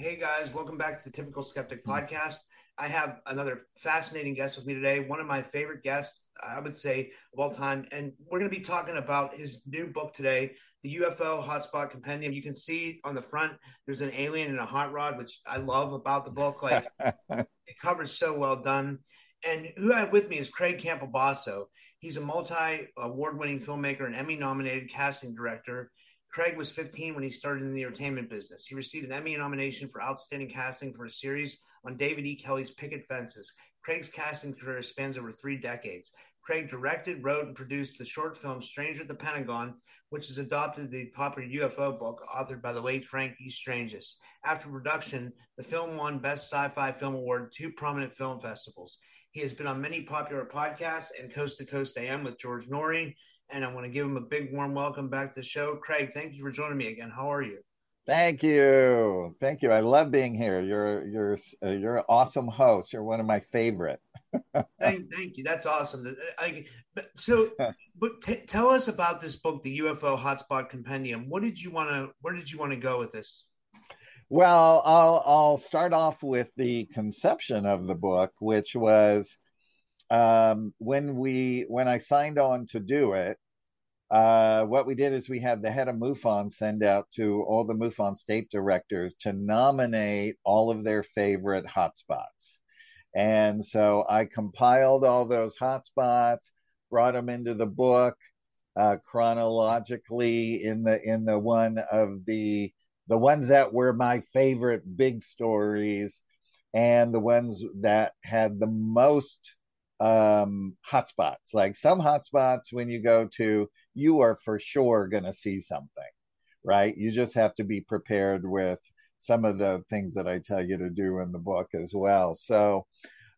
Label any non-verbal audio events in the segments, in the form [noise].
Hey guys, welcome back to the Typical Skeptic podcast. I have another fascinating guest with me today, one of my favorite guests, I would say, of all time. And we're going to be talking about his new book today, The UFO Hotspot Compendium. You can see on the front, there's an alien and a hot rod, which I love about the book. Like, [laughs] it covers so well done. And who I have with me is Craig Campobasso. He's a multi award winning filmmaker and Emmy nominated casting director. Craig was 15 when he started in the entertainment business. He received an Emmy nomination for outstanding casting for a series on David E. Kelley's Picket Fences. Craig's casting career spans over three decades. Craig directed, wrote, and produced the short film Stranger at the Pentagon, which has adopted the popular UFO book authored by the late Frank E. Stranges. After production, the film won Best Sci-Fi Film Award at two prominent film festivals. He has been on many popular podcasts and Coast to Coast AM with George Noory, and I want to give him a big warm welcome back to the show. Craig, thank you for joining me again. How are you? Thank you, thank you. I love being here. You're you're uh, you're an awesome host. You're one of my favorite. [laughs] thank, thank you. That's awesome. I, but, so, [laughs] but t- tell us about this book, the UFO Hotspot Compendium. What did you want to? Where did you want to go with this? Well, I'll I'll start off with the conception of the book, which was um, when we when I signed on to do it, uh, what we did is we had the head of MUFON send out to all the MUFON state directors to nominate all of their favorite hotspots. And so I compiled all those hotspots, brought them into the book uh, chronologically in the in the one of the the ones that were my favorite big stories and the ones that had the most um, hotspots. Like some hotspots, when you go to, you are for sure going to see something, right? You just have to be prepared with some of the things that I tell you to do in the book as well. So,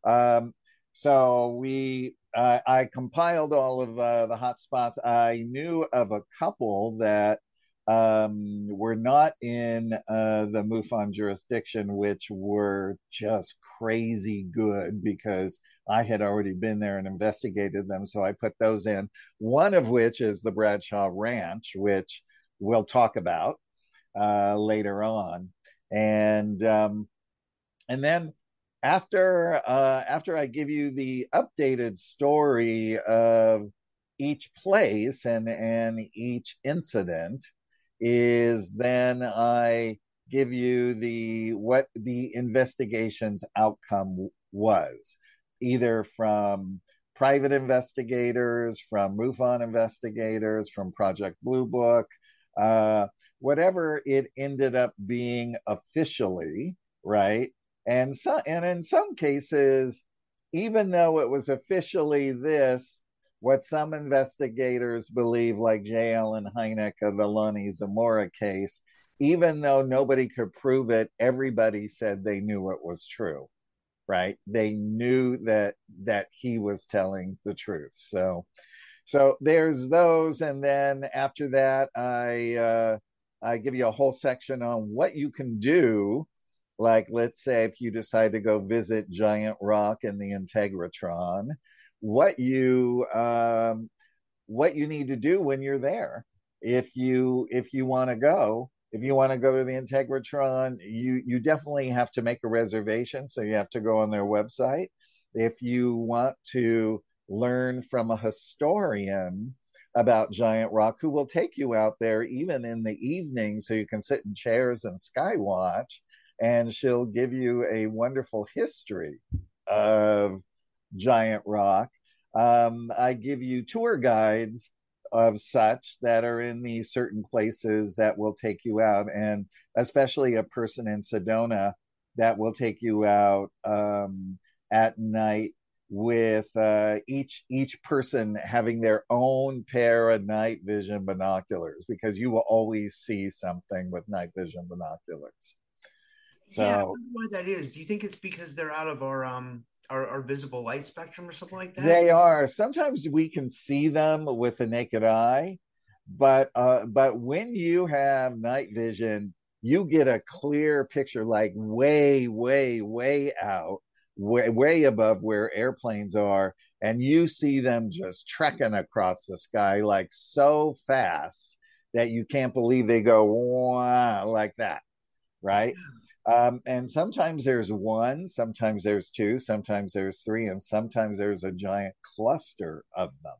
um, so we, uh, I compiled all of uh, the hotspots. I knew of a couple that um, were not in uh, the MUFON jurisdiction, which were just crazy good because I had already been there and investigated them. So I put those in. One of which is the Bradshaw Ranch, which we'll talk about uh, later on. And um, and then after uh, after I give you the updated story of each place and and each incident, is then I give you the what the investigation's outcome was, either from private investigators, from MUFON investigators, from Project Blue Book, uh, whatever it ended up being officially, right? And so, and in some cases, even though it was officially this, what some investigators believe, like J. Allen Hynek of the Lonnie Zamora case, even though nobody could prove it, everybody said they knew it was true, right? They knew that that he was telling the truth. So, so there's those, and then after that, I uh, I give you a whole section on what you can do. Like, let's say if you decide to go visit Giant Rock and the Integratron, what you um, what you need to do when you're there. If you if you want to go, if you want to go to the Integratron, you you definitely have to make a reservation. So you have to go on their website. If you want to learn from a historian about Giant Rock, who will take you out there even in the evening, so you can sit in chairs and sky watch and she'll give you a wonderful history of Giant Rock. Um, I give you tour guides of such that are in these certain places that will take you out, and especially a person in Sedona that will take you out um, at night with uh, each each person having their own pair of night vision binoculars because you will always see something with night vision binoculars. So, yeah, why that is? Do you think it's because they're out of our um our, our visible light spectrum or something like that? They are. Sometimes we can see them with the naked eye, but uh, but when you have night vision, you get a clear picture, like way, way, way out, way, way above where airplanes are, and you see them just trekking across the sky like so fast that you can't believe they go like that, right? Um, and sometimes there's one, sometimes there's two, sometimes there's three, and sometimes there's a giant cluster of them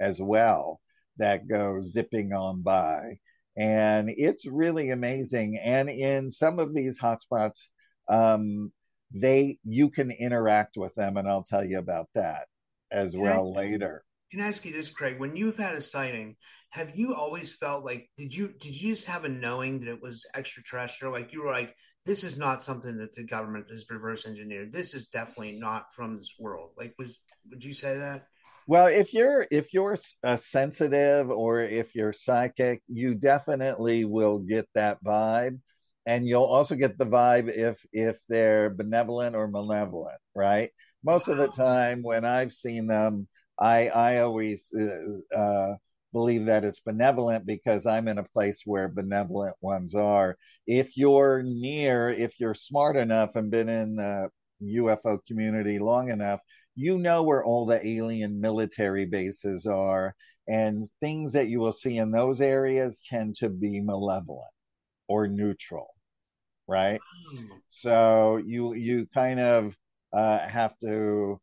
as well that go zipping on by. And it's really amazing. And in some of these hotspots, um, they you can interact with them, and I'll tell you about that as can well I, later. Can I ask you this, Craig? When you've had a sighting, have you always felt like did you did you just have a knowing that it was extraterrestrial? Like you were like, this is not something that the government has reverse engineered. This is definitely not from this world. Like, was would you say that? Well, if you're if you're a sensitive or if you're psychic, you definitely will get that vibe, and you'll also get the vibe if if they're benevolent or malevolent, right? Most wow. of the time, when I've seen them, I I always uh, uh, believe that it's benevolent because I'm in a place where benevolent ones are. If you're near, if you're smart enough and been in the UFO community long enough, you know where all the alien military bases are. And things that you will see in those areas tend to be malevolent or neutral, right? Mm. So you you kind of uh, have to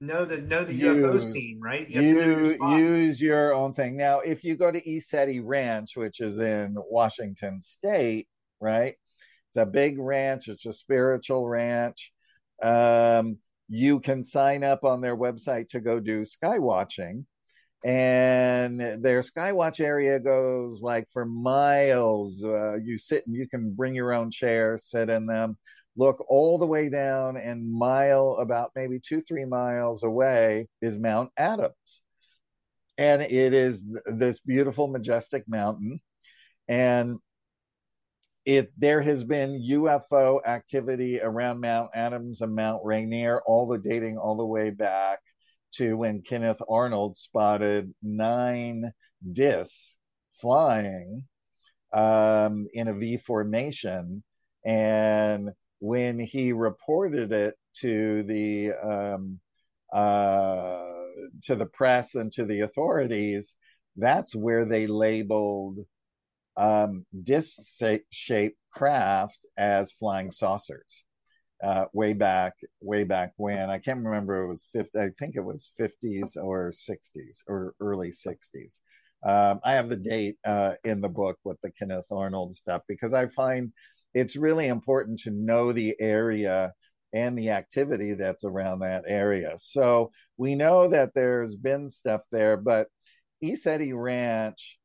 know the know the use, UFO scene, right? You, you use your own thing. Now, if you go to ECETI Ranch, which is in Washington State, right? It's a big ranch. It's a spiritual ranch. Um, you can sign up on their website to go do sky watching. And their skywatch area goes like for miles. Uh, you sit and you can bring your own chair, sit in them look all the way down and mile about maybe two, three miles away is Mount Adams. And it is this beautiful, majestic mountain. And it there has been UFO activity around Mount Adams and Mount Rainier, all the dating all the way back to when Kenneth Arnold spotted nine discs flying um, in a V formation. And when he reported it to the um, uh, to the press and to the authorities, that's where they labeled um, disc-shaped craft as flying saucers. Uh, way back, way back when I can't remember it was 50. I think it was 50s or 60s or early 60s. Um, I have the date uh, in the book with the Kenneth Arnold stuff because I find it's really important to know the area and the activity that's around that area. So we know that there's been stuff there, but ECETI Ranch,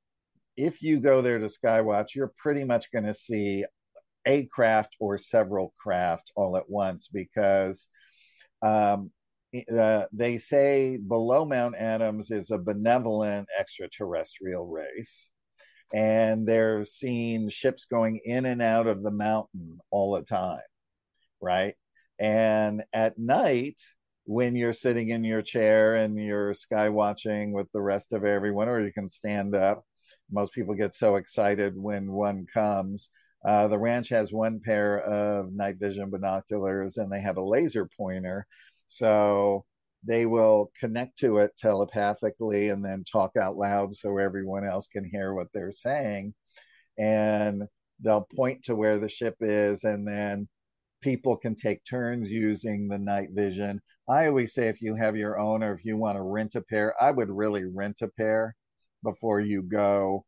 if you go there to Skywatch, you're pretty much going to see a craft or several craft all at once because um, uh, they say below Mount Adams is a benevolent extraterrestrial race and they're seeing ships going in and out of the mountain all the time, right? And at night, when you're sitting in your chair and you're sky watching with the rest of everyone, or you can stand up. Most people get so excited when one comes. Uh, the ranch has one pair of night vision binoculars and they have a laser pointer. So they will connect to it telepathically and then talk out loud so everyone else can hear what they're saying. And they'll point to where the ship is, and then people can take turns using the night vision. I always say if you have your own or if you want to rent a pair, I would really rent a pair before you go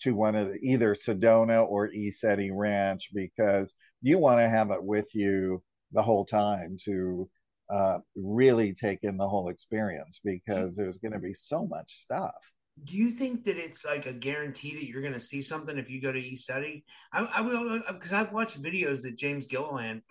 to one of the, either Sedona or ECETI Ranch because you want to have it with you the whole time to uh, really take in the whole experience because there's going to be so much stuff do you think that it's like a guarantee that you're going to see something if you go to ECETI? I, I will because I've watched videos that James Gilliland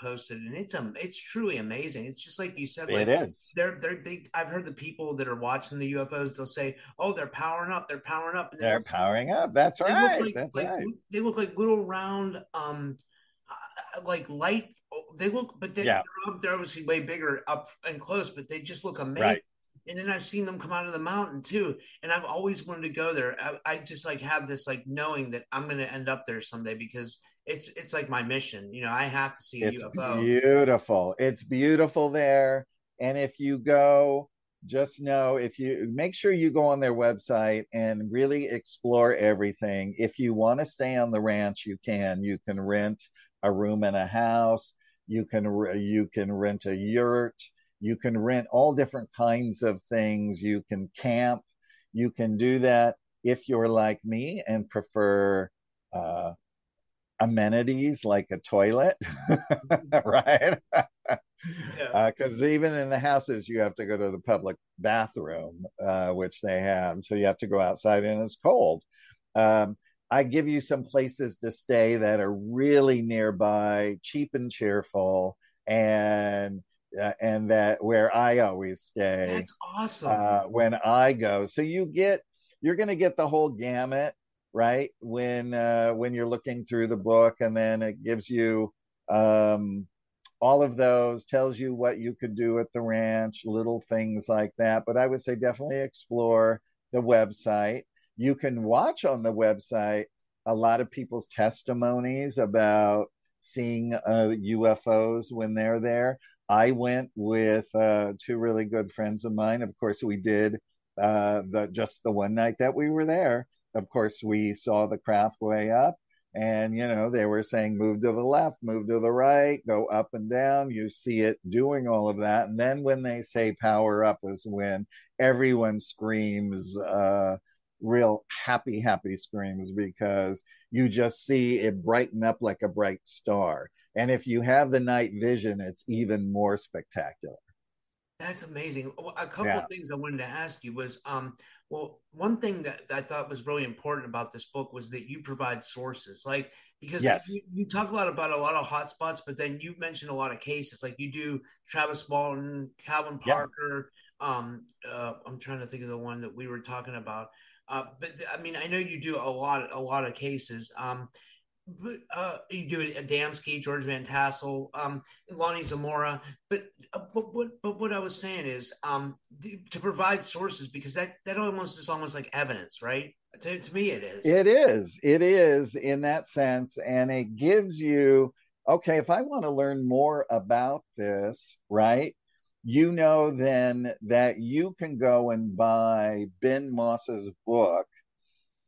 posted, and it's um, it's truly amazing. It's just like you said, like, it is. They're they're they. I've heard the people that are watching the UFOs. They'll say, "Oh, they're powering up. They're powering up." And they're powering up. That's right. Like, That's like, right. They look like little round, um, uh, like light. They look, but they, Yeah. they're, they're obviously way bigger up and close, but they just look amazing Right. and then I've seen them come out of the mountain too. And I've always wanted to go there. I, I just like have this like knowing that I'm going to end up there someday because it's it's like my mission. You know, I have to see a It's UFO. beautiful. It's beautiful there. And if you go, just know if you make sure you go on their website and really explore everything. If you want to stay on the ranch, you can. You can rent a room in a house. You can you can rent a yurt. You can rent all different kinds of things. You can camp. You can do that if you're like me and prefer uh, amenities like a toilet, [laughs] right? Yeah. Because even in the houses, you have to go to the public bathroom, uh, which they have. So you have to go outside and it's cold. Um, I give you some places to stay that are really nearby, cheap and cheerful, and uh, and that where I always stay That's awesome. uh, when I go. So you get you're going to get the whole gamut, right? When uh, when you're looking through the book, and then it gives you um, all of those, tells you what you could do at the ranch, little things like that. But I would say definitely explore the website. You can watch on the website a lot of people's testimonies about seeing uh, UFOs when they're there. I went with uh, two really good friends of mine. Of course, we did uh, the just the one night that we were there. Of course, we saw the craft way up, and you know they were saying move to the left, move to the right, go up and down. You see it doing all of that, and then when they say power up is when everyone screams. Uh, real happy happy screams because you just see it brighten up like a bright star and if you have the night vision, it's even more spectacular. That's amazing. Well, A couple Yeah. of things I wanted to ask you was, um, well, one thing that I thought was really important about this book was that you provide sources, like because Yes. you, you talk a lot about a lot of hotspots, but then you mentioned a lot of cases, like you do Travis Walton, Calvin Yeah. Parker. Um, uh, I'm trying to think of the one that we were talking about. Uh, but I mean, I know you do a lot, a lot of cases. Um, but uh, you do Adamski, George Van Tassel, um, Lonnie Zamora. But, uh, but what but what I was saying is um, to provide sources because that that almost is almost like evidence, right? To, to me, it is. It is. It is in that sense. And it gives you, okay, if I want to learn more about this, right? You know, then that you can go and buy Ben Moss's book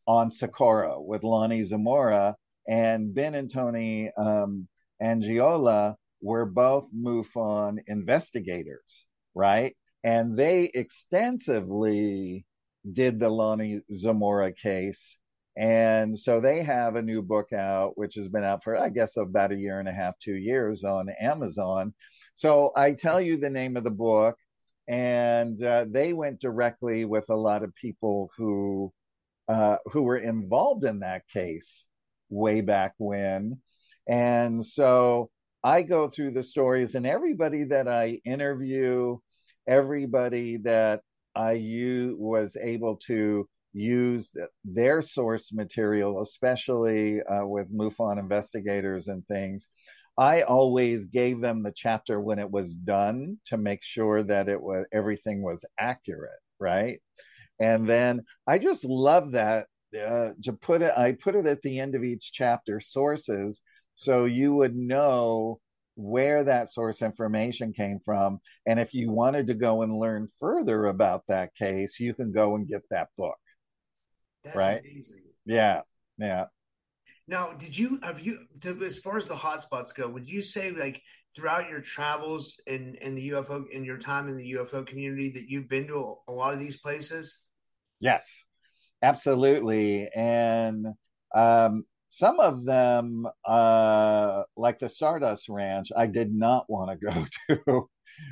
on Socorro with Lonnie Zamora. And Ben and Tony um, Angiola were both MUFON investigators, right? And they extensively did the Lonnie Zamora case. And so they have a new book out, which has been out for, I guess, about a year and a half, two years on Amazon. So I tell you the name of the book, and uh, they went directly with a lot of people who uh, who were involved in that case way back when. And so I go through the stories, and everybody that I interview, everybody that I u- was able to use th- their source material, especially uh, with MUFON investigators and things. I always gave them the chapter when it was done to make sure that it was everything was accurate, right? And then I just love that uh, to put it. I put it at the end of each chapter, sources, so you would know where that source information came from. And if you wanted to go and learn further about that case, you can go and get that book. That's right. amazing. Yeah, yeah. Now, did you have you to, as far as the hotspots go? Would you say like throughout your travels in in the UFO in your time in the UFO community that you've been to a, a lot of these places? Yes. absolutely. And um, some of them, uh, like the Stardust Ranch, I did not want to go [laughs] to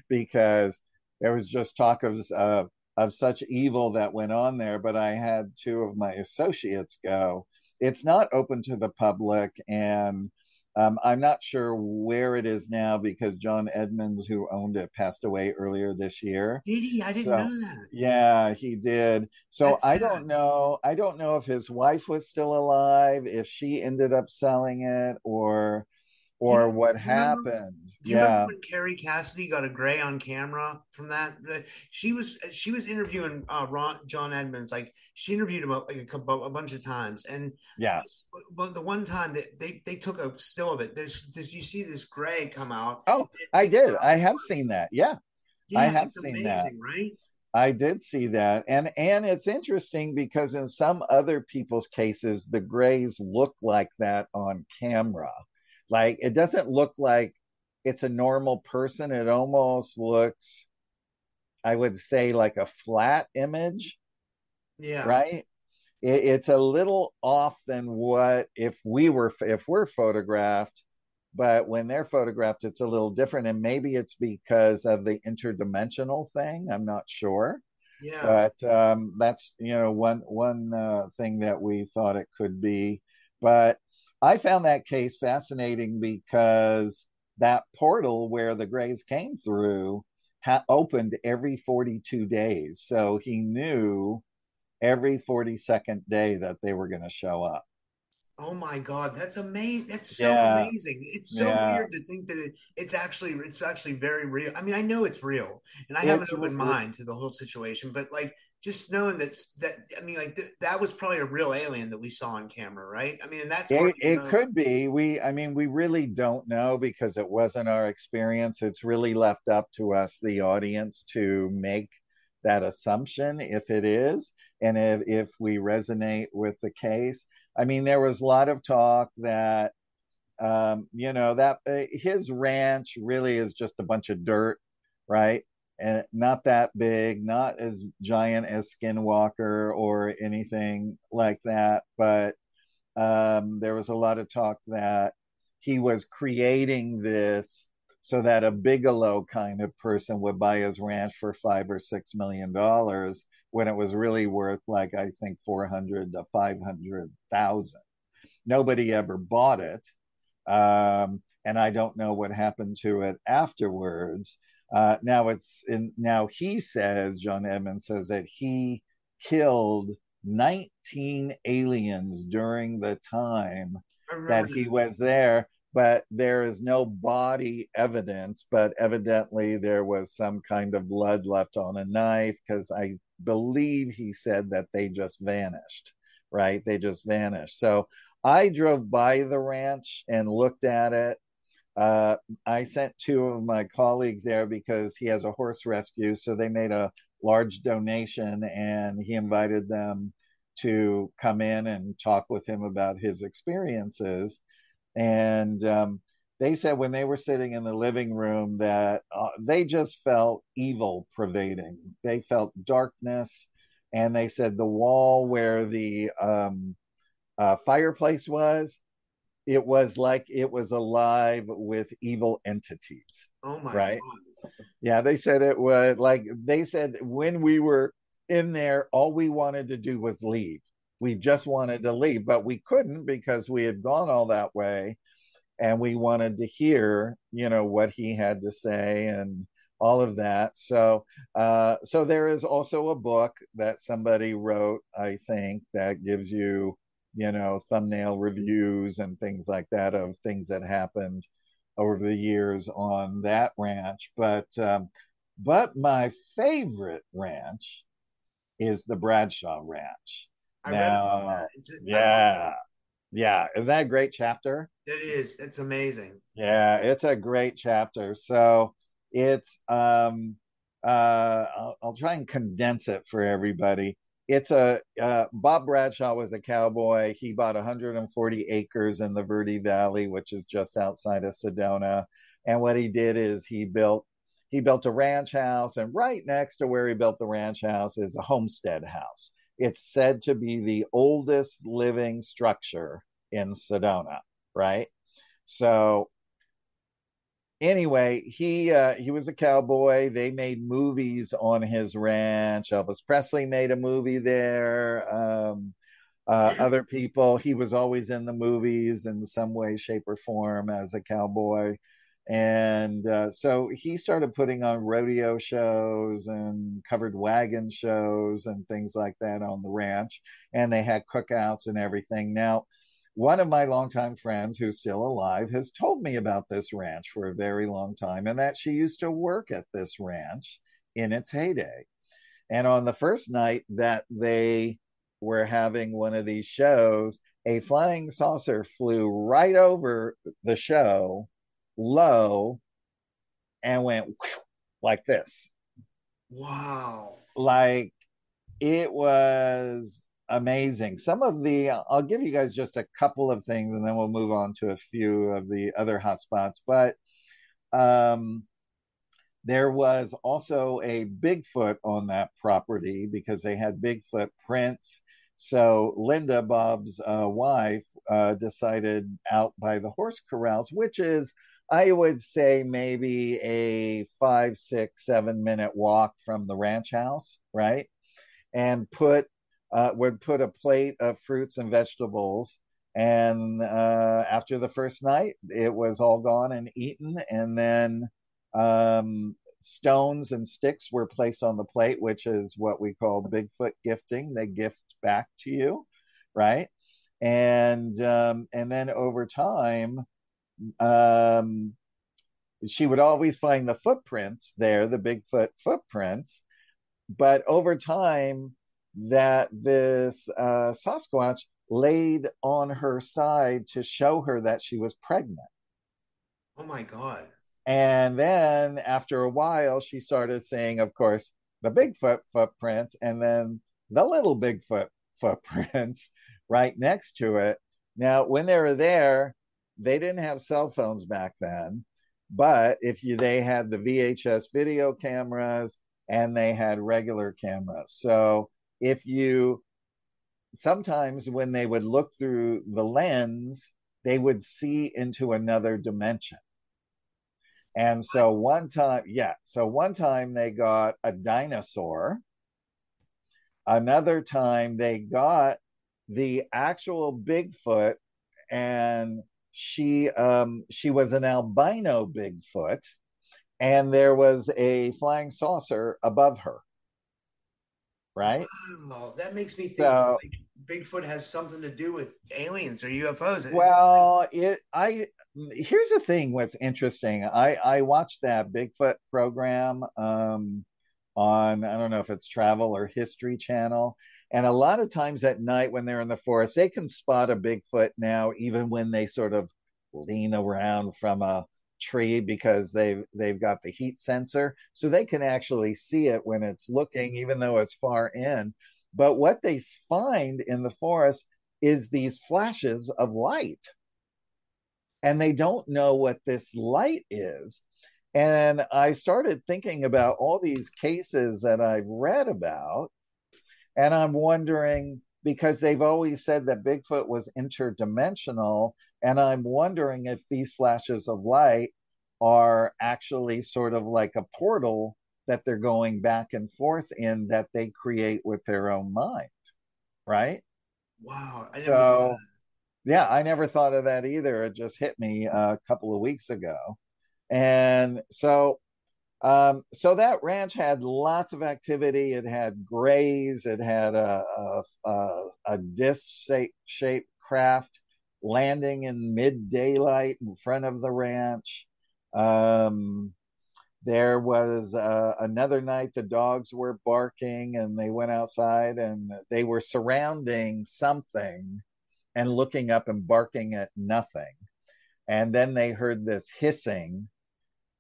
because there was just talk of uh, of such evil that went on there. But I had two of my associates go. It's not open to the public, and um, I'm not sure where it is now because John Edmonds, who owned it, passed away earlier this year. Did he? I didn't So, know that. Yeah, he did. So That's I sad. don't know. I don't know if his wife was still alive, if she ended up selling it, or or what remember? happened. Remember Yeah. when Kerry Cassidy got a gray on camera from that? She was she was interviewing uh, Ron John Edmonds. Like she interviewed him like a, a bunch of times, and Yeah. but the one time that they they took a still of it, there's, there's you see this gray come out. Oh, I did. I have seen that. Yeah. Yeah, I have seen amazing, that. right? I did see that. And and it's interesting because in some other people's cases the grays look like that on camera. Like it doesn't look like it's a normal person. It almost looks I would say like a flat image, Yeah, right? It, it's a little off than what if we were if we're photographed, but when they're photographed it's a little different and maybe it's because of the interdimensional thing. I'm not sure yeah. but um, that's you know one one uh, thing that we thought it could be. But I found that case fascinating because that portal where the Greys came through ha- opened every 42 days, so he knew every 42nd day that they were going to show up. Oh my God, that's amazing! That's so Yeah, amazing. It's so yeah, weird to think that it, it's actually it's actually very real. I mean, I know it's real, and I have an it's open mind to the whole situation. But like, just knowing that that I mean, like th- that was probably a real alien that we saw on camera, right? I mean, and that's It, it could be. We, I mean, we really don't know because it wasn't our experience. It's really left up to us, the audience, to make that assumption if it is, and if, if we resonate with the case. I mean, there was a lot of talk that, um, you know, that uh, his ranch really is just a bunch of dirt, right? And not that big, not as giant as Skinwalker or anything like that, but um, there was a lot of talk that he was creating this so that a Bigelow kind of person would buy his ranch for five or six million dollars when it was really worth like I think four hundred to five hundred thousand. Nobody ever bought it, um, and I don't know what happened to it afterwards. Uh, now it's in, now he says John Edmonds says that he killed 19 aliens during the time that he was there, but there is no body evidence. But evidently, there was some kind of blood left on a knife because I believe he said that they just vanished, right? They just vanished. So I drove by the ranch and looked at it. Uh, I sent two of my colleagues there because he has a horse rescue. So they made a large donation and he invited them to come in and talk with him about his experiences. And um, they said when they were sitting in the living room that uh, they just felt evil pervading. They felt darkness. And they said the wall where the um, uh, fireplace was, it was like it was alive with evil entities, Oh my right? God. Yeah, they said it was like they said when we were in there, all we wanted to do was leave. We just wanted to leave, but we couldn't because we had gone all that way and we wanted to hear, you know, what he had to say and all of that. So, uh, so there is also a book that somebody wrote, I think, that gives you, you know, thumbnail reviews and things like that of things that happened over the years on that ranch. But, um, but my favorite ranch is the Bradshaw Ranch. I Now, yeah, yeah, is that a great chapter? It is. It's amazing. Yeah, it's a great chapter. So it's um uh I'll, I'll try and condense it for everybody. It's a uh, Bob Bradshaw was a cowboy. He bought 140 acres in the Verde Valley, which is just outside of Sedona. And what he did is he built he built a ranch house, and right next to where he built the ranch house is a homestead house. it's said to be the oldest living structure in Sedona, right? So anyway, he uh, he was a cowboy. They made movies on his ranch. Elvis Presley made a movie there. Um, uh, other people, he was always in the movies in some way, shape, or form as a cowboy. And uh, so he started putting on rodeo shows and covered wagon shows and things like that on the ranch. And they had cookouts and everything. Now, one of my longtime friends who's still alive has told me about this ranch for a very long time and that she used to work at this ranch in its heyday. And on the first night that they were having one of these shows, a flying saucer flew right over the show low and went like this. Wow. Like it was amazing. Some of the, I'll give you guys just a couple of things and then we'll move on to a few of the other hotspots. But um, there was also a Bigfoot on that property because they had Bigfoot prints. So Linda, Bob's uh, wife, uh, decided out by the horse corrals, which is, I would say, maybe a five, six, seven minute walk from the ranch house, right? And put uh, would put a plate of fruits and vegetables. And uh, after the first night, it was all gone and eaten. And then um, stones and sticks were placed on the plate, which is what we call Bigfoot gifting. They gift back to you, right? And um, and then over time, um, she would always find the footprints there, the Bigfoot footprints. But over time, that this uh, Sasquatch laid on her side to show her that she was pregnant. Oh my God. And then after a while, she started seeing, of course, the Bigfoot footprints and then the little Bigfoot [laughs] footprints right next to it. Now, when they were there, they didn't have cell phones back then, but if you they had the VHS video cameras and they had regular cameras. So if you sometimes when they would look through the lens, they would see into another dimension. And so one time, yeah, so one time they got a dinosaur. Another time they got the actual Bigfoot and she um she was an albino Bigfoot and there was a flying saucer above her right? Wow, that makes me think So- like Bigfoot has something to do with aliens or UFOs. Well, it I here's the thing. What's interesting, I I watched that Bigfoot program um, on I don't know if it's Travel or History Channel, and a lot of times at night when they're in the forest, they can spot a Bigfoot now, even when they sort of lean around from a tree because they've they've got the heat sensor, so they can actually see it when it's looking, even though it's far in. But what they find in the forest is these flashes of light. And they don't know what this light is. And I started thinking about all these cases that I've read about. And I'm wondering because they've always said that Bigfoot was interdimensional. And I'm wondering if these flashes of light are actually sort of like a portal that they're going back and forth in that they create with their own mind. Right? wow. I So- thought of that. Yeah, I never thought of that either. It just hit me a couple of weeks ago. And so um, so that ranch had lots of activity. It had grays. It had a a, a, a disc shaped craft landing in mid daylight in front of the ranch. Um, there was uh, another night the dogs were barking and they went outside and they were surrounding something and looking up and barking at nothing. And then they heard this hissing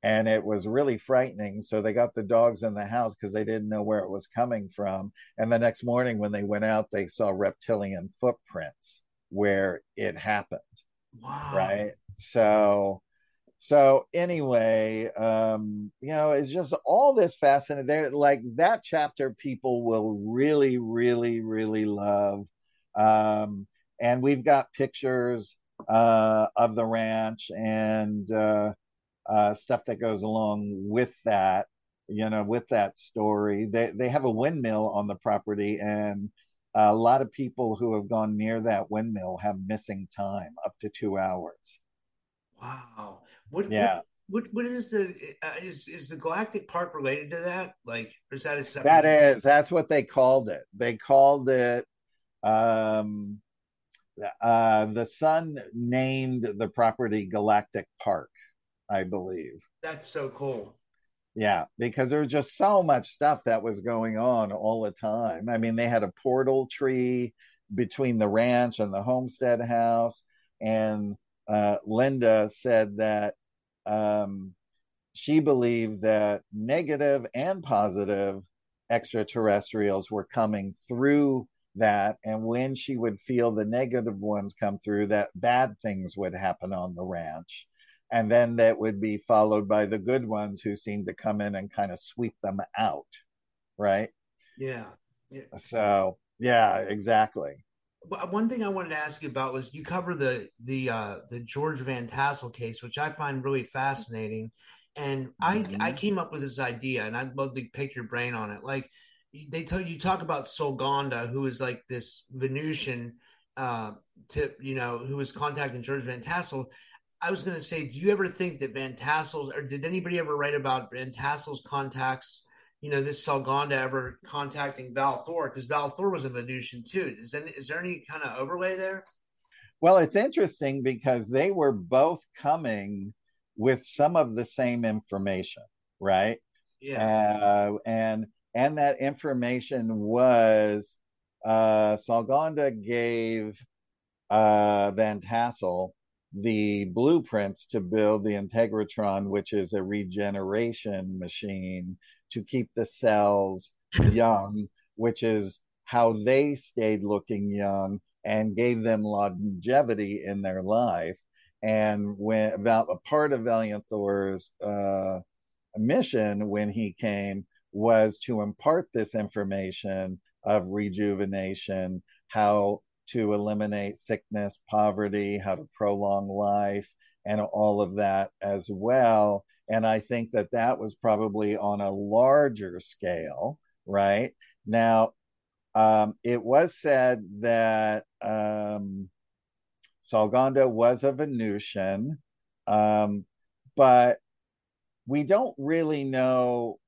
and it was really frightening. So they got the dogs in the house because they didn't know where it was coming from. And the next morning, when they went out, they saw reptilian footprints where it happened. Wow. Right. So, so anyway, um, you know, it's just all this fascinating. There, like that chapter, people will really, really, really love. Um, and we've got pictures uh, of the ranch and uh, uh, stuff that goes along with that. You know, with that story, they they have a windmill on the property, and a lot of people who have gone near that windmill have missing time up to two hours. Wow. What, yeah. What, what, what is the uh, is is the Galactic Park related to that? Like, is that a separate? That is. That's what they called it. They called it. Um, uh, the son named the property Galactic Park, I believe. That's so cool. Yeah, because there was just so much stuff that was going on all the time. I mean, they had a portal tree between the ranch and the homestead house, and uh, Linda said that um, she believed that negative and positive extraterrestrials were coming through that. And when she would feel the negative ones come through, that bad things would happen on the ranch. And then that would be followed by the good ones who seemed to come in and kind of sweep them out. Right. Yeah. yeah. So, yeah, exactly one thing I wanted to ask you about was you cover the the uh, the George Van Tassel case, which I find really fascinating. And mm-hmm. I I came up with this idea, and I'd love to pick your brain on it. Like they tell you talk about Solganda, who is like this Venusian uh, tip, you know, who was contacting George Van Tassel. I was going to say, do you ever think that Van Tassel's, or did anybody ever write about Van Tassel's contacts you know, this Solganda ever contacting Val Thor because Val Thor was a Venusian too. Is there, is there any kind of overlay there? Well, it's interesting because they were both coming with some of the same information, right? Yeah. Uh, and and that information was uh, Solganda gave uh, Van Tassel the blueprints to build the Integratron, which is a regeneration machine to keep the cells [laughs] young, which is how they stayed looking young and gave them longevity in their life. And when about a part of Valiant Thor's uh, mission when he came was to impart this information of rejuvenation, how to eliminate sickness, poverty, how to prolong life, and all of that as well. And I think that that was probably on a larger scale, right? Now, um, it was said that um, was a Venusian, um, but we don't really know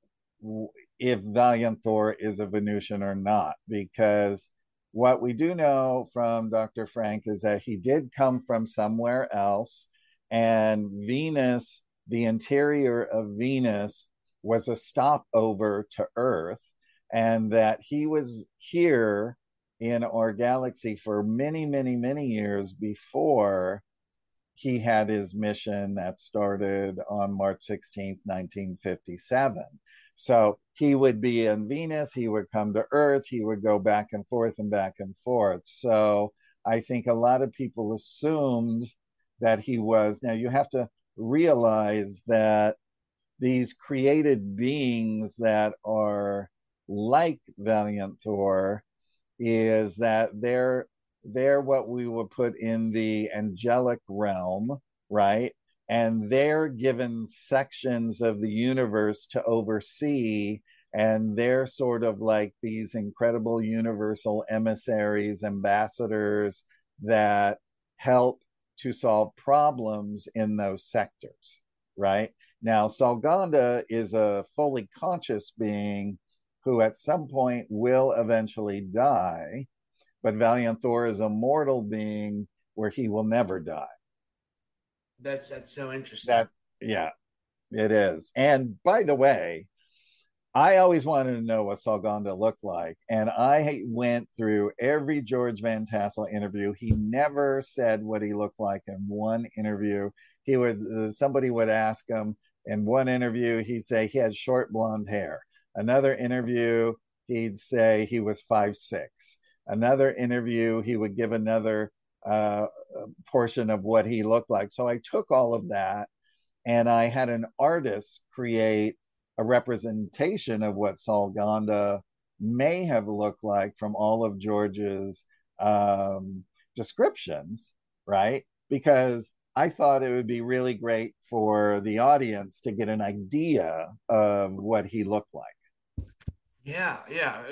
if Valiant Thor is a Venusian or not, because what we do know from Dr. Frank is that he did come from somewhere else, and Venus the interior of Venus was a stopover to Earth, and that he was here in our galaxy for many, many, many years before he had his mission that started on March 16th, 1957. So he would be in Venus, he would come to Earth, he would go back and forth and back and forth. So I think a lot of people assumed that he was. Now you have to realize that these created beings that are like Valiant Thor is that they're they're what we would put in the angelic realm, right? And they're given sections of the universe to oversee, and they're sort of like these incredible universal emissaries, ambassadors that help to solve problems in those sectors, right? Now, Solganda is a fully conscious being who at some point will eventually die, but Valiant Thor is a mortal being where he will never die. That's that's so interesting. That yeah, it is. And by the way, I always wanted to know what Solganda looked like. And I went through every George Van Tassel interview. He never said what he looked like in one interview. He would, uh, somebody would ask him in one interview, he'd say he had short blonde hair. Another interview, he'd say he was five six. Another interview, he would give another uh, portion of what he looked like. So I took all of that and I had an artist create a representation of what Solganda may have looked like from all of George's um, descriptions, right? Because I thought it would be really great for the audience to get an idea of what he looked like. Yeah, yeah.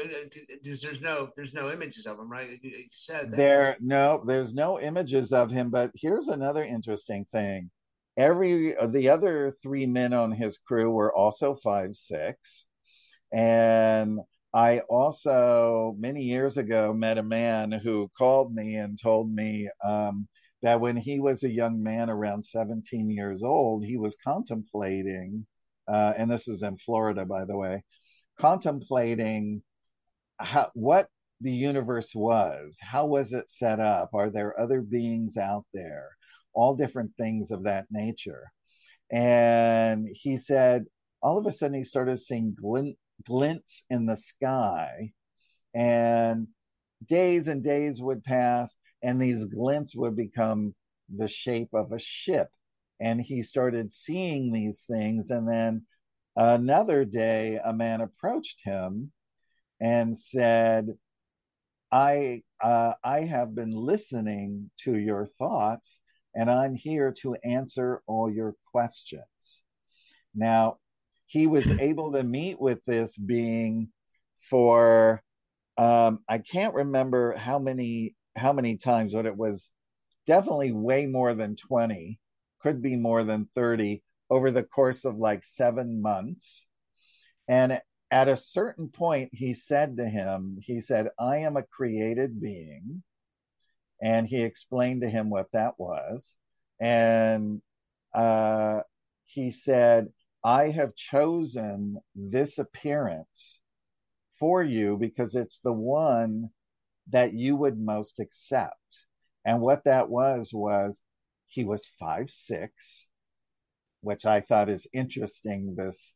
There's no there's no images of him, right? You said there. No, there's no images of him. But here's another interesting thing. Every the other three men on his crew were also five six, and I also many years ago met a man who called me and told me um, that when he was a young man, around 17 years old, he was contemplating, uh, and this is in Florida, by the way contemplating how, what the universe was. How was it set up? Are there other beings out there? All different things of that nature. And he said, all of a sudden, he started seeing glint, glints in the sky. And days and days would pass, and these glints would become the shape of a ship. And he started seeing these things. And then Another day, a man approached him and said, I, uh, I have been listening to your thoughts and I'm here to answer all your questions. Now, he was [clears throat] able to meet with this being for um, I can't remember how many how many times, but it was definitely way more than 20, could be more than 30 over the course of like seven months. And at a certain point, he said to him, he said, I am a created being. And he explained to him what that was. And uh, he said, I have chosen this appearance for you because it's the one that you would most accept. And what that was, was he was five, six which I thought is interesting. This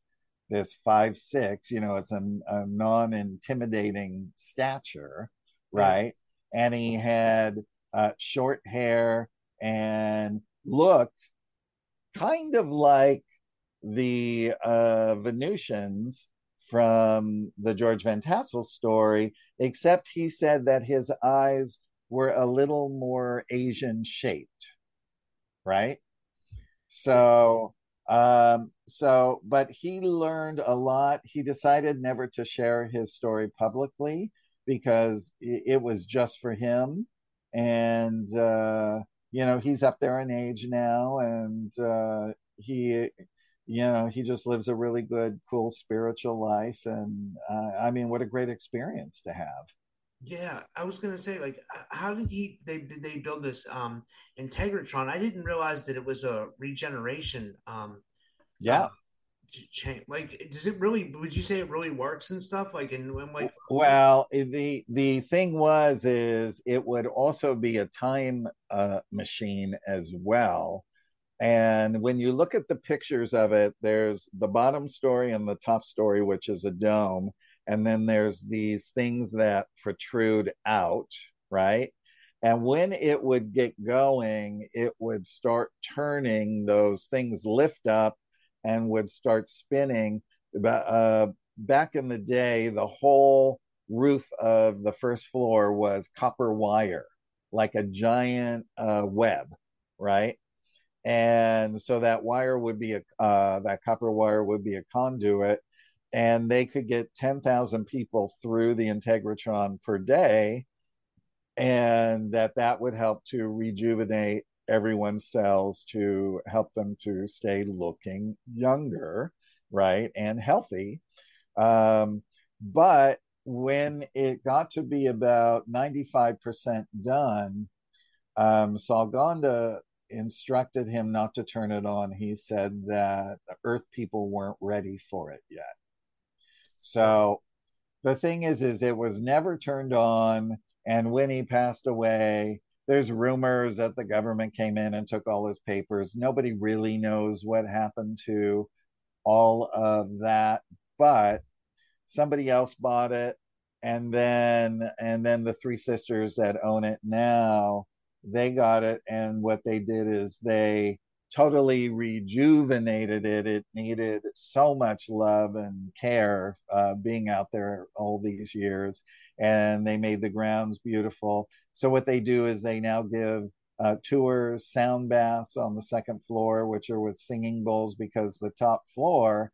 this five six, you know, it's a, a non intimidating stature, right? And he had uh, short hair and looked kind of like the uh, Venusians from the George Van Tassel story, except he said that his eyes were a little more Asian shaped, right? So um, so, but he learned a lot. He decided never to share his story publicly because it, was just for him. And, uh, you know, he's up there in age now and uh, he, you know, he just lives a really good, cool spiritual life. And uh, I mean, what a great experience to have. Yeah, I was gonna say, like, how did he they did they build this um Integratron? I didn't realize that it was a regeneration. Um, yeah. Uh, change like does it really would you say it really works and stuff like in like well the the thing was is it would also be a time uh, machine as well and when you look at the pictures of it there's the bottom story and the top story which is a dome and then there's these things that protrude out, right? And when it would get going, it would start turning, those things lift up and would start spinning. Uh, back in the day, the whole roof of the first floor was copper wire, like a giant uh, web, right? And so that wire would be a, uh, that copper wire would be a conduit and they could get 10,000 people through the Integratron per day, and that that would help to rejuvenate everyone's cells to help them to stay looking younger, right, and healthy. Um, but when it got to be about 95% done, um, Solganda instructed him not to turn it on. He said that the Earth people weren't ready for it yet. So the thing is, is it was never turned on. And when he passed away, there's rumors that the government came in and took all his papers. Nobody really knows what happened to all of that, but somebody else bought it. And then, and then the three sisters that own it now, they got it. And what they did is they totally rejuvenated it. It needed so much love and care uh, being out there all these years, and they made the grounds beautiful. So what they do is they now give uh, tours, sound baths on the second floor, which are with singing bowls because the top floor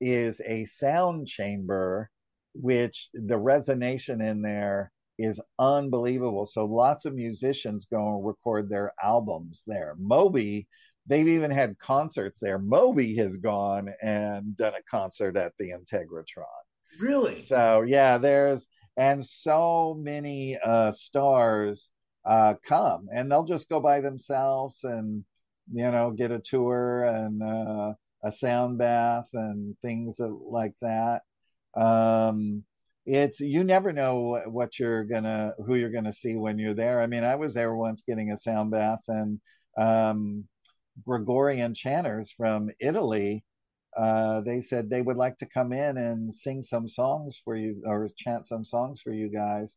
is a sound chamber, which the resonation in there is unbelievable. So lots of musicians go and record their albums there. Moby, they've even had concerts there. Moby has gone and done a concert at the Integratron. Really? So yeah, there's and so many uh, stars uh, come and they'll just go by themselves and you know get a tour and uh, a sound bath and things like that. Um, it's you never know what you're gonna who you're gonna see when you're there. I mean, I was there once getting a sound bath and um, Gregorian chanters from Italy. Uh, they said they would like to come in and sing some songs for you or chant some songs for you guys.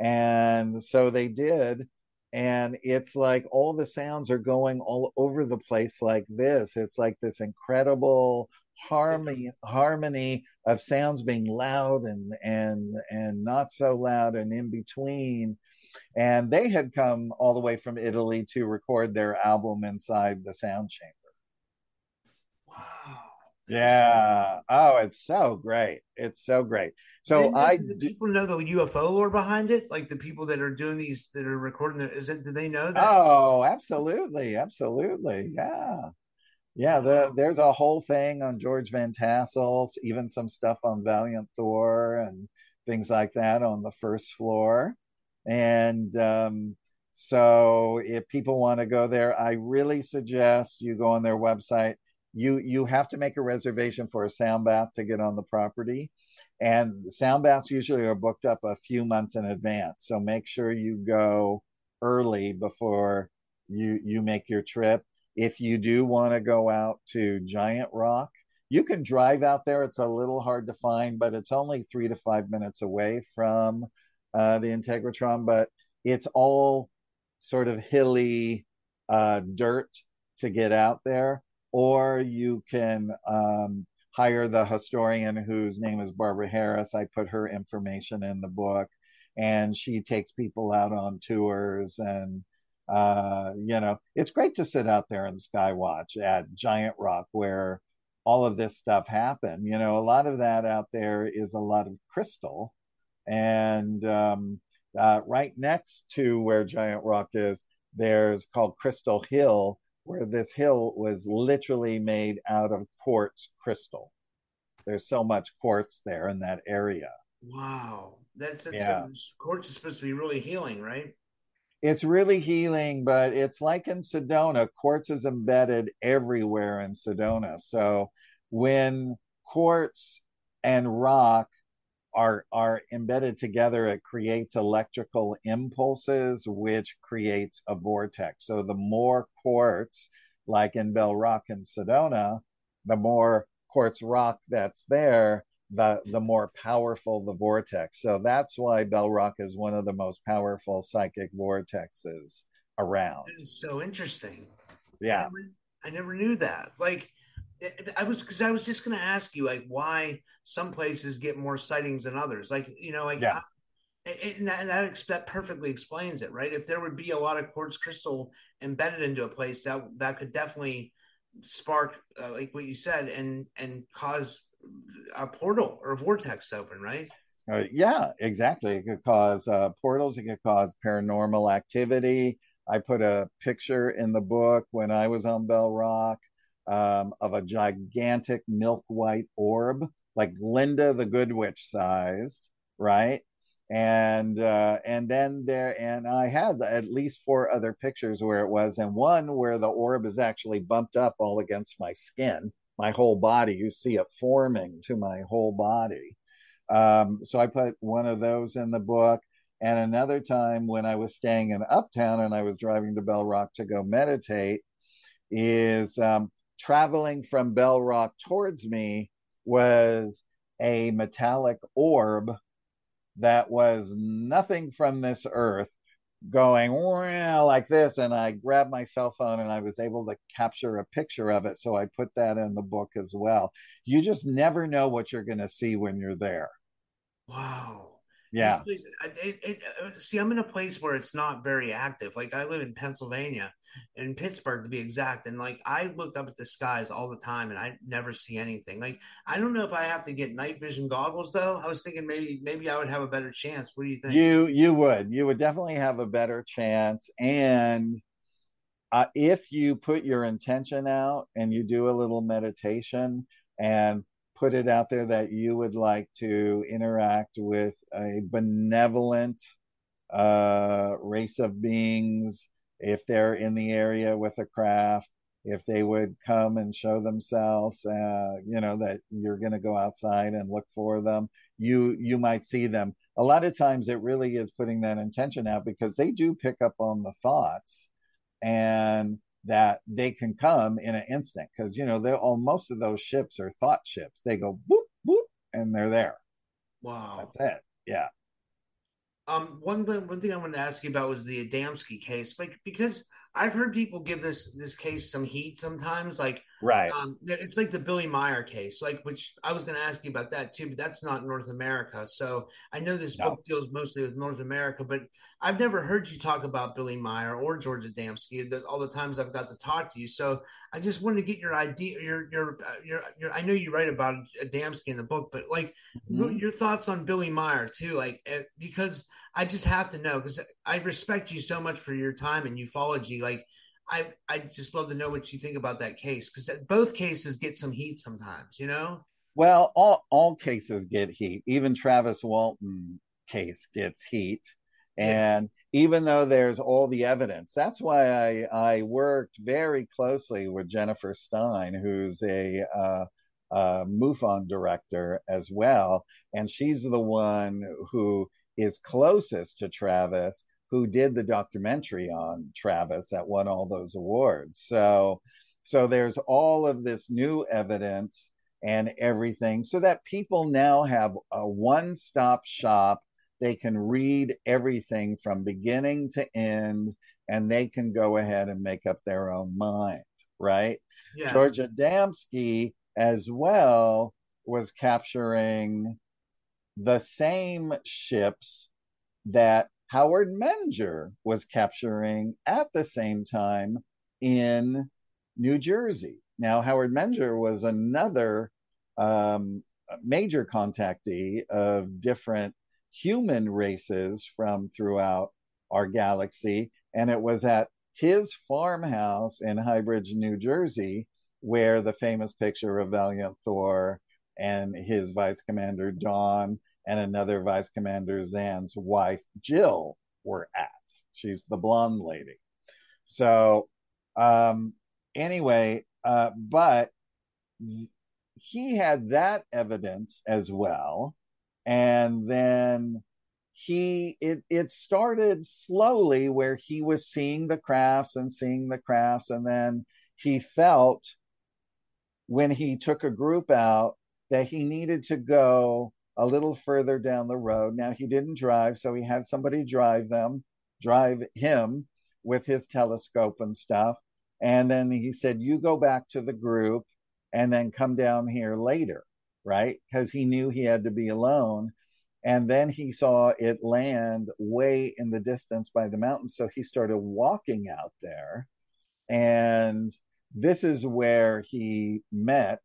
And so they did. And it's like all the sounds are going all over the place like this. It's like this incredible harmony harmony of sounds being loud and and and not so loud and in between and they had come all the way from Italy to record their album inside the sound chamber. Wow. Yeah. Oh, it's so great. It's so great. So I do people know the UFO lore behind it? Like the people that are doing these that are recording it, is it do they know that? Oh, absolutely. Absolutely. Yeah. Yeah, the, there's a whole thing on George Van Tassel, even some stuff on Valiant Thor and things like that on the first floor. And um, so if people want to go there, I really suggest you go on their website. You you have to make a reservation for a sound bath to get on the property. And sound baths usually are booked up a few months in advance. So make sure you go early before you you make your trip. If you do want to go out to Giant Rock, you can drive out there. It's a little hard to find, but it's only three to five minutes away from uh, the Integratron, but it's all sort of hilly uh, dirt to get out there. Or you can um, hire the historian whose name is Barbara Harris. I put her information in the book, and she takes people out on tours and uh, you know, it's great to sit out there in Skywatch at Giant Rock where all of this stuff happened. You know, a lot of that out there is a lot of crystal and um, uh, right next to where Giant Rock is, there's called Crystal Hill, where this hill was literally made out of quartz crystal. There's so much quartz there in that area. Wow, that's, that's yeah. quartz is supposed to be really healing, right? It's really healing, but it's like in Sedona, quartz is embedded everywhere in Sedona. So when quartz and rock are are embedded together it creates electrical impulses which creates a vortex. So the more quartz like in bell rock and sedona the more quartz rock that's there the the more powerful the vortex. So that's why bell rock is one of the most powerful psychic vortexes around. That is so interesting. Yeah. I never, I never knew that. Like I was because I was just going to ask you like why some places get more sightings than others. Like you know, like yeah. and that, and that, that perfectly explains it, right? If there would be a lot of quartz crystal embedded into a place, that that could definitely spark, uh, like what you said, and and cause a portal or a vortex to open, right? Uh, yeah, exactly. It could cause uh, portals. It could cause paranormal activity. I put a picture in the book when I was on Bell Rock um, of a gigantic milk white orb, like Glinda the Good Witch sized, right? And uh, and then there, and I had at least four other pictures where it was, and one where the orb is actually bumped up all against my skin, my whole body. You see it forming to my whole body. Um, so I put one of those in the book. And another time when I was staying in Uptown and I was driving to Bell Rock to go meditate, is um, traveling from Bell Rock towards me was a metallic orb that was nothing from this earth, going like this. And i grabbed my cell phone and i was able to capture a picture of it. So i put that in the book as well. You just never know what you're going to see when you're there. Wow. Yeah. it, it, it, uh, see i'm in a place where it's not very active. Like i live in pennsylvania in Pittsburgh to be exact. And like I looked up at the skies all the time and I never see anything. Like I don't know if I have to get night vision goggles though. I was thinking maybe maybe I would have a better chance. What do you think? You you would. You would definitely have a better chance. And uh, if you put your intention out and you do a little meditation and put it out there that you would like to interact with a benevolent uh, race of beings if they're in the area with a craft, if they would come and show themselves, uh, you know, that you're going to go outside and look for them, you you might see them. A lot of times, it really is putting that intention out because they do pick up on the thoughts, and that they can come in an instant because you know they're all most of those ships are thought ships. They go boop boop and they're there. Wow, that's it. Yeah. Um, one one thing I wanted to ask you about was the Adamski case, like because I've heard people give this this case some heat sometimes. Like, right? Um, it's like the Billy Meier case, like which I was going to ask you about that too, but that's not North America. So I know this no. book deals mostly with North America, but I've never heard you talk about Billy Meier or George Adamski. That all the times I've got to talk to you. So I just wanted to get your idea, your your uh, your, your I know you write about Adamski in the book, but like mm-hmm. your thoughts on Billy Meier too, like eh, because I just have to know because I respect you so much for your time and ufology. Like, I I just love to know what you think about that case because both cases get some heat sometimes. You know. Well, all all cases get heat. Even Travis Walton case gets heat. And yeah. even though there's all the evidence, that's why I, I worked very closely with Jennifer Stein, who's a uh, uh, MUFON director as well. And she's the one who is closest to Travis, who did the documentary on Travis that won all those awards. So, so there's all of this new evidence and everything, so that people now have a one-stop shop. They can read everything from beginning to end, and they can go ahead and make up their own mind. Right? Yes. George Adamski as well was capturing the same ships that Howard Menger was capturing at the same time in New Jersey. Now, Howard Menger was another um, major contactee of different human races from throughout our galaxy. And it was at his farmhouse in Highbridge, New Jersey, where the famous picture of Valiant Thor and his vice commander Dawn and another vice commander Zan's wife Jill were at. She's the blonde lady. So um, anyway, uh, but he had that evidence as well, and then he it it started slowly where he was seeing the crafts and seeing the crafts, and then he felt when he took a group out that he needed to go a little further down the road. Now he didn't drive, so he had somebody drive them, drive him with his telescope and stuff. And then he said, You go back to the group and then come down here later, right? Because he knew he had to be alone. And then he saw it land way in the distance by the mountains. So he started walking out there. And this is where he met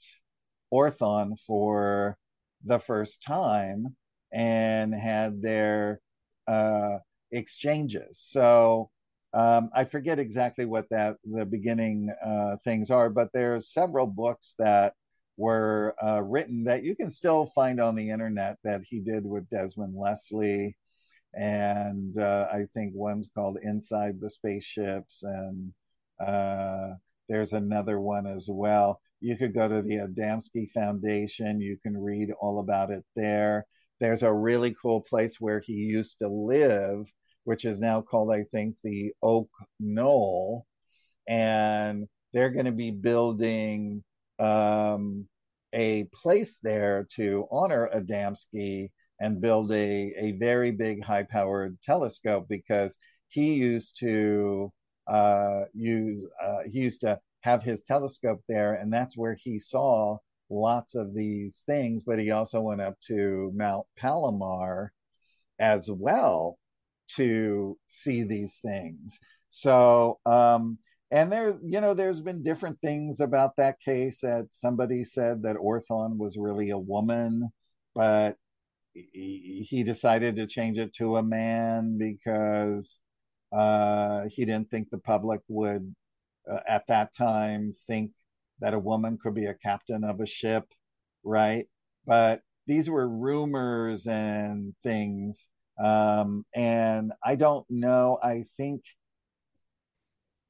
Orthon for the first time and had their uh, exchanges. So um, I forget exactly what that the beginning uh, things are, but there's several books that were uh, written that you can still find on the internet that he did with Desmond Leslie, and uh, I think one's called Inside the Spaceships, and uh, there's another one as well. You could go to the Adamski Foundation. You can read all about it there. There's a really cool place where he used to live, which is now called, I think, the Oak Knoll. And they're going to be building um, a place there to honor Adamski and build a, a very big high powered telescope because he used to uh, use uh, he used to have his telescope there, and that's where he saw lots of these things. But he also went up to Mount Palomar as well to see these things. So, um, and there, you know, there's been different things about that case. That somebody said that Orthon was really a woman, but he, decided to change it to a man because uh, he didn't think the public would, uh, at that time, think that a woman could be a captain of a ship, right? But these were rumors and things. Um, and I don't know. I think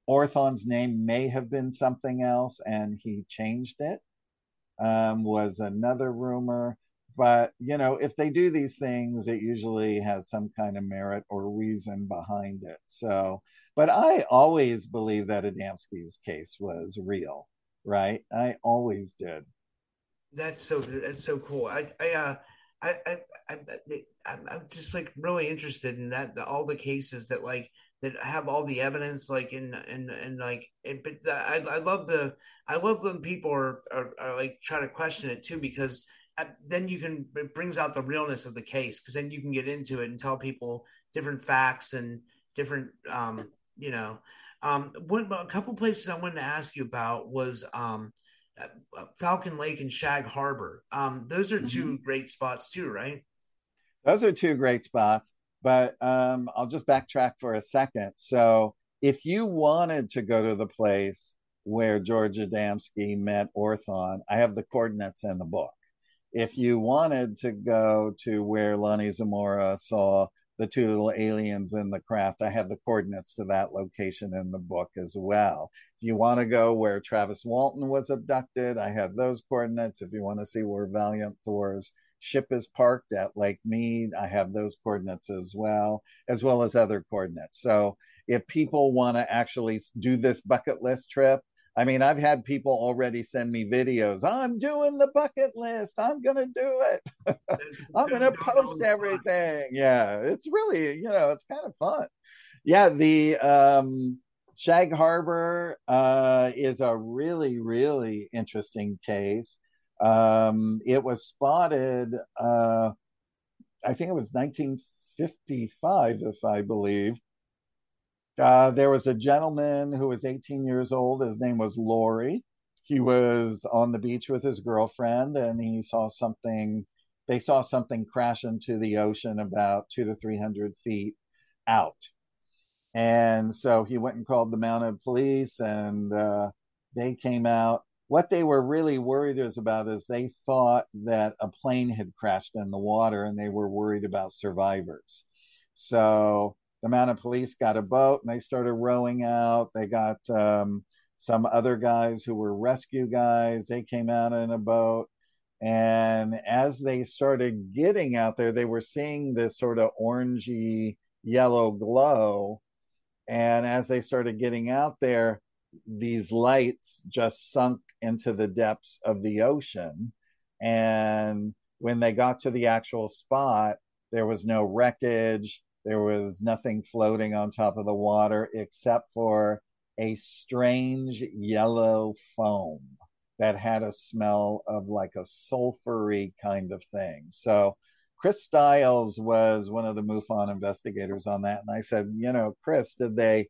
Orthon's name may have been something else and he changed it, um, was another rumor. But, you know, if they do these things, it usually has some kind of merit or reason behind it. So, but I always believe that Adamski's case was real, right? I always did. That's so, that's so cool. I, I, uh, I, I, I, I'm just like really interested in that, the, all the cases that like, that have all the evidence like in and and like it, but I, I love the I love when people are, are, are like trying to question it too because then you can it brings out the realness of the case because then you can get into it and tell people different facts and different um you know. Um one a couple places i wanted to ask you about was um uh, falcon lake and shag harbor. Um those are 2 mm-hmm. great spots too right? Those are two great spots but um i'll just backtrack for a second. So if you wanted to go to the place where george adamski met orthon i have the coordinates in the book if you wanted to go to where Lonnie Zamora saw the two little aliens in the craft, I have the coordinates to that location in the book as well. If you want to go where Travis Walton was abducted, I have those coordinates. If you want to see where Valiant Thor's ship is parked at Lake Mead, I have those coordinates as well, as well as other coordinates. So if people want to actually do this bucket list trip, I mean, I've had people already send me videos. I'm doing the bucket list. I'm going to do it. [laughs] I'm going to post everything. Yeah, it's really, you know, it's kind of fun. Yeah, the um, Shag Harbor uh, is a really, really interesting case. Um, it was spotted, uh, I think it was 1955, if I believe. Uh, there was a gentleman who was 18 years old. His name was Laurie. He was on the beach with his girlfriend and he saw something. They saw something crash into the ocean about two to 300 feet out. And so he went and called the mounted police and uh, they came out. What they were really worried about is they thought that a plane had crashed in the water and they were worried about survivors. So the mounted police got a boat and they started rowing out. They got um, some other guys who were rescue guys. They came out in a boat. And as they started getting out there, they were seeing this sort of orangey yellow glow. And as they started getting out there, these lights just sunk into the depths of the ocean. And when they got to the actual spot, there was no wreckage. There was nothing floating on top of the water except for a strange yellow foam that had a smell of like a sulfury kind of thing. So Chris Styles was one of the MUFON investigators on that. And I said, you know, Chris, did they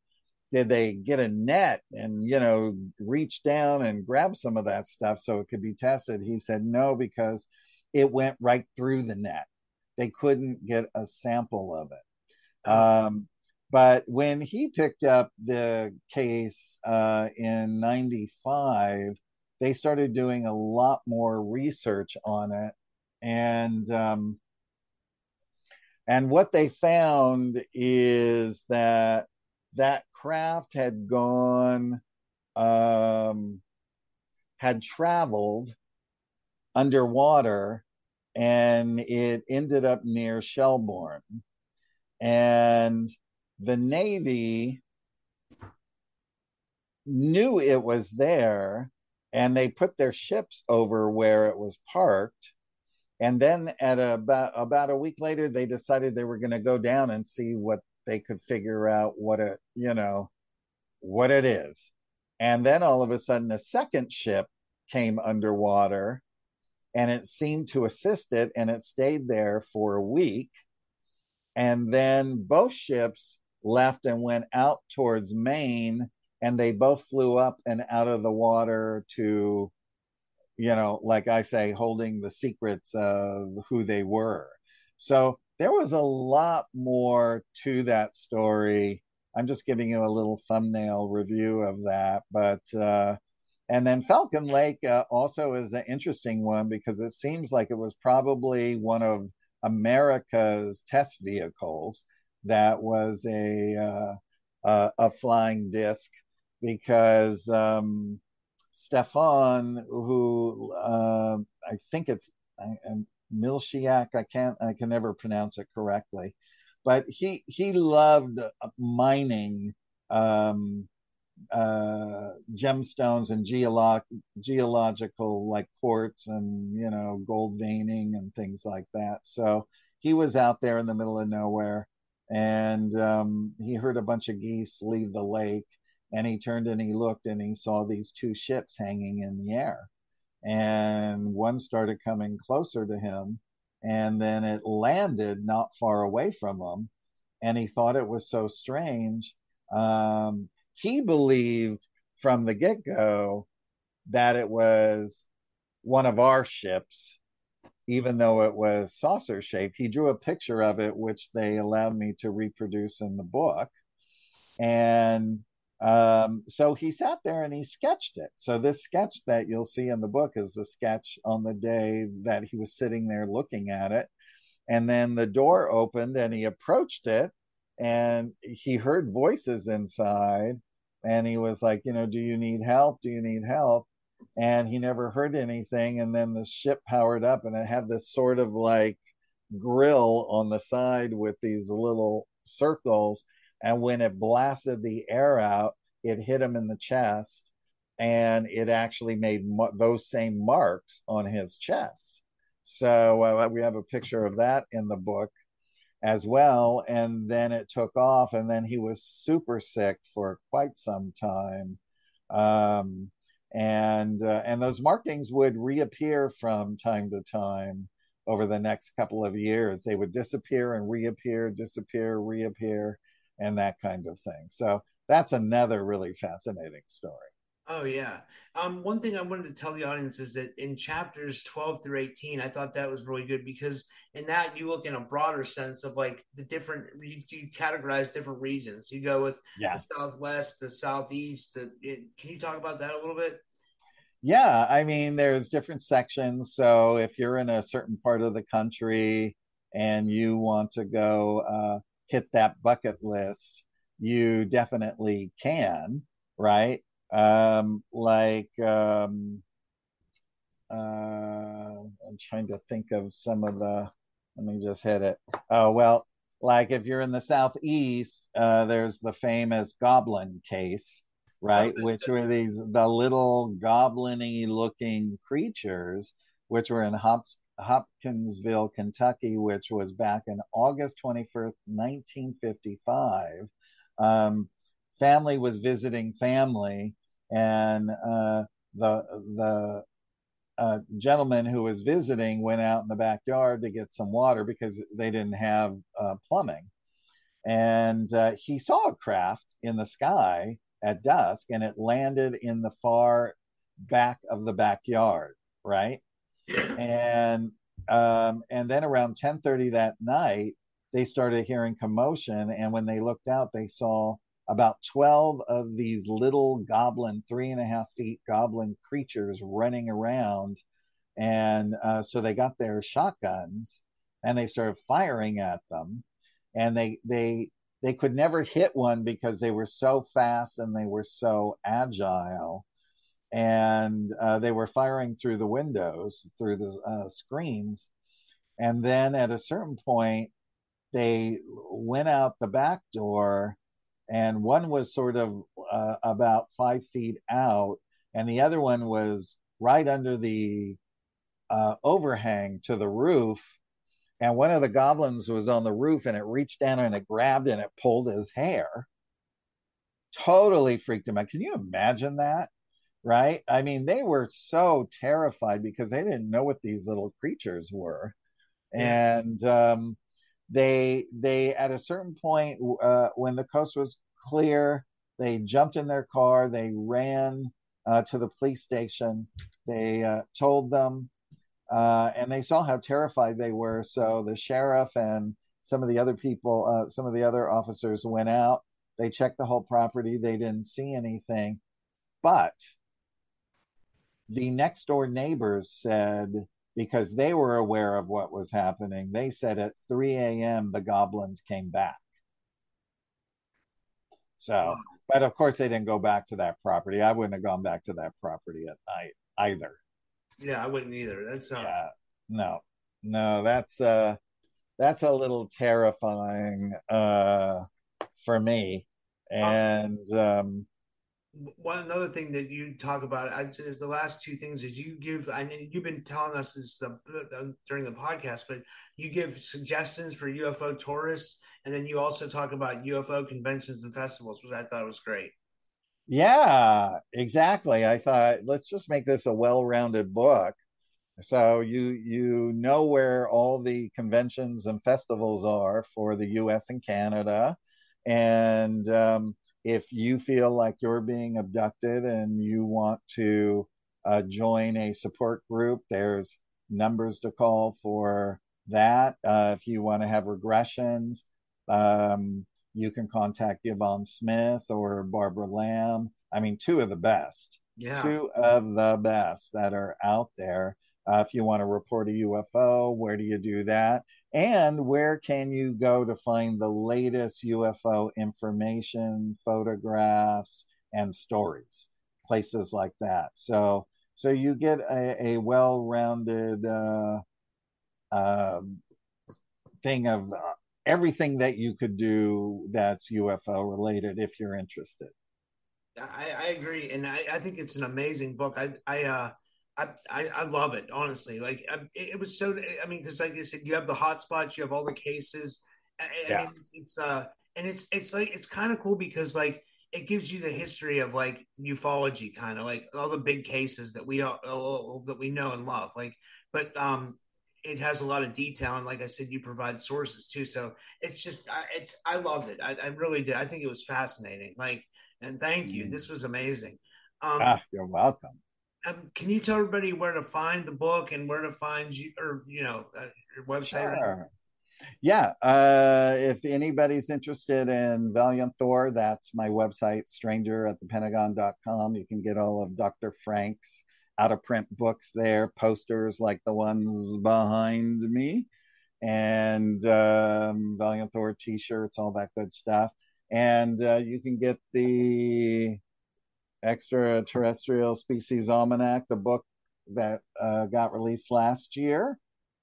did they get a net and you know reach down and grab some of that stuff so it could be tested? He said no, because it went right through the net. They couldn't get a sample of it. Um, but when he picked up the case uh, in 95, they started doing a lot more research on it. And um, and what they found is that that craft had gone, um, had traveled underwater, and it ended up near Shelburne and the Navy knew it was there and they put their ships over where it was parked. And then at about about a week later, they decided they were going to go down and see what they could figure out what it, you know, what it is. And then all of a sudden, a second ship came underwater and it seemed to assist it and it stayed there for a week. And then both ships left and went out towards Maine and they both flew up and out of the water to, you know, like I say, holding the secrets of who they were. So there was a lot more to that story. I'm just giving you a little thumbnail review of that, but uh, and then Falcon Lake uh, also is an interesting one because it seems like it was probably one of America's test vehicles that was a uh, a, a, flying disc because um, Stefan, who uh, I think it's I, Milchiak, I can't I can never pronounce it correctly, but he he loved mining. Um, uh, gemstones and geolog- geological like quartz and you know gold veining and things like that. So he was out there in the middle of nowhere, and um, he heard a bunch of geese leave the lake, and he turned and he looked and he saw these two ships hanging in the air, and one started coming closer to him, and then it landed not far away from him, and he thought it was so strange. Um, he believed from the get go that it was one of our ships, even though it was saucer shaped. He drew a picture of it, which they allowed me to reproduce in the book. And um, so he sat there and he sketched it. So this sketch that you'll see in the book is a sketch on the day that he was sitting there looking at it. And then the door opened and he approached it and he heard voices inside and he was like you know do you need help? Do you need help? And he never heard anything and then the ship powered up and it had this sort of like grill on the side with these little circles and when it blasted the air out it hit him in the chest and it actually made those same marks on his chest. So uh, we have a picture of that in the book as well. And then it took off, and then he was super sick for quite some time. Um, and uh, and those markings would reappear from time to time over the next couple of years. They would disappear and reappear, disappear, reappear, and that kind of thing. So that's another really fascinating story. Oh yeah. Um, one thing I wanted to tell the audience is that in chapters 12 through 18, I thought that was really good because in that you look in a broader sense of like the different you, you categorize different regions. You go with yeah. the southwest, the southeast. The, it, can you talk about that a little bit? Yeah, I mean, there's different sections. So if you're in a certain part of the country and you want to go uh, hit that bucket list, you definitely can, right? Um, like um, uh, I'm trying to think of some of the. Let me just hit it. Oh well, like if you're in the southeast, uh, there's the famous goblin case, right? which were these the little goblin-y looking creatures, which were in Hops, Hopkinsville, Kentucky, which was back in August 21st, 1955. Um, family was visiting family and uh, the the uh, gentleman who was visiting went out in the backyard to get some water because they didn't have uh, plumbing, and uh, he saw a craft in the sky at dusk, and it landed in the far back of the backyard, right? and um, and then around ten thirty that night, they started hearing commotion, and when they looked out, they saw about 12 of these little goblin, three and a half feet goblin creatures running around. And uh, so they got their shotguns and they started firing at them. And they, they, they could never hit one because they were so fast and they were so agile. And uh, they were firing through the windows, through the uh, screens. And then at a certain point, they went out the back door and one was sort of uh, about five feet out, and the other one was right under the uh, overhang to the roof. and one of the goblins was on the roof and it reached down and it grabbed and it pulled his hair. Totally freaked him out. Can you imagine that? Right? I mean they were so terrified because they didn't know what these little creatures were. Yeah. and um, they they at a certain point uh, when the coast was clear they jumped in their car they ran uh, to the police station they uh, told them uh, and they saw how terrified they were. So the sheriff and some of the other people, uh, some of the other officers went out. They checked the whole property. They didn't see anything. But the next door neighbors said, because they were aware of what was happening, they said at 3 a.m. the goblins came back. So, but of course, they didn't go back to that property. I wouldn't have gone back to that property at night either. Yeah, I wouldn't either. That's uh... yeah, no, no, that's uh, that's a little terrifying uh for me. And um, one another thing that you talk about, I the last two things is you give. I mean, you've been telling us this the, the, during the podcast, but you give suggestions for UFO tourists, and then you also talk about UFO conventions and festivals, which I thought was great. Yeah, exactly. I thought let's just make this a well-rounded book. So you you know where all the conventions and festivals are for the U.S. and Canada, and um, if you feel like you're being abducted and you want to uh, join a support group, there's numbers to call for that. Uh, if you want to have regressions, um, you can contact Yvonne Smith or Barbara Lamb. I mean, two of the best, yeah. two of the best that are out there. Uh, if you want to report a UFO, where do you do that? And where can you go to find the latest UFO information, photographs, and stories? Places like that. So, so you get a, a well-rounded uh, uh, thing of uh, everything that you could do that's UFO related if you're interested. I, I agree, and I, I, think it's an amazing book. I I I, I love it honestly. Like it, was so. I mean, because like I said, you have the hot spots, you have all the cases. I, yeah. I mean, it's uh, and it's it's like it's kind of cool because like it gives you the history of like ufology, kind of like all the big cases that we all that we know and love. Like, but um, it has a lot of detail and like i said you provide sources too so it's just I, it's i loved it I, I, really did i think it was fascinating like and thank you this was amazing um ah, you're welcome um, can you tell everybody where to find the book and where to find you or you know uh, your website sure. yeah uh if anybody's interested in valiant thor that's my website stranger at the pentagon.com you can get all of dr frank's out of print books there, posters like the ones behind me, and um, Valiant Thor t shirts, all that good stuff. And uh, you can get the Extraterrestrial Species Almanac, the book that uh, got released last year,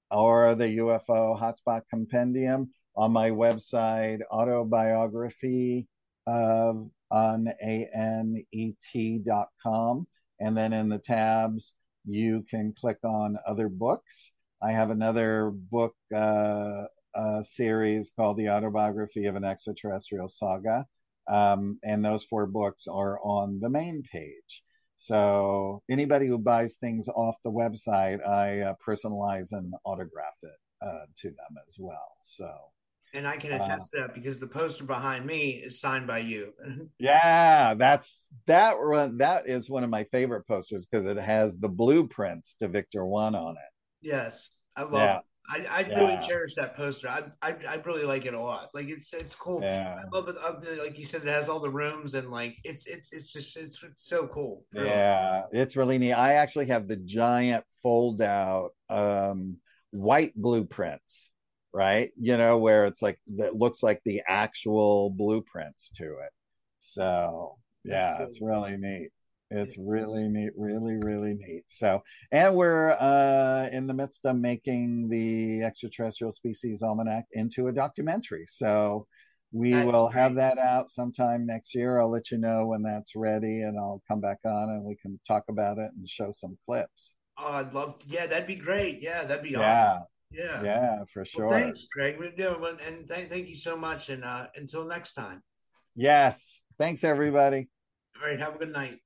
or the UFO Hotspot Compendium on my website, autobiography of unanet.com. And then in the tabs, you can click on other books. I have another book uh, uh, series called The Autobiography of an Extraterrestrial Saga. Um, and those four books are on the main page. So anybody who buys things off the website, I uh, personalize and autograph it uh, to them as well. So and I can attest uh, to that because the poster behind me is signed by you. [laughs] yeah, that's that. Run That is one of my favorite posters because it has the blueprints to Victor One on it. Yes, I love. Yeah. It. I, I yeah. really cherish that poster. I, I, I really like it a lot. Like it's it's cool. Yeah. I love it. Like you said, it has all the rooms and like it's it's it's just it's, it's so cool. Yeah, it's really neat. I actually have the giant fold out um, white blueprints right? You know, where it's like that looks like the actual blueprints to it. So yeah, cool. it's really neat. It's really neat, really, really neat. So, and we're uh, in the midst of making the extraterrestrial species almanac into a documentary. So, we that's will great. have that out sometime next year. I'll let you know when that's ready, and I'll come back on and we can talk about it and show some clips. Oh, I'd love. To, yeah, that'd be great. Yeah, that'd be yeah. awesome Yeah. Yeah, for sure. Well, thanks, Craig. And th- thank you so much. And uh, until next time. Yes. Thanks, everybody. All right. Have a good night.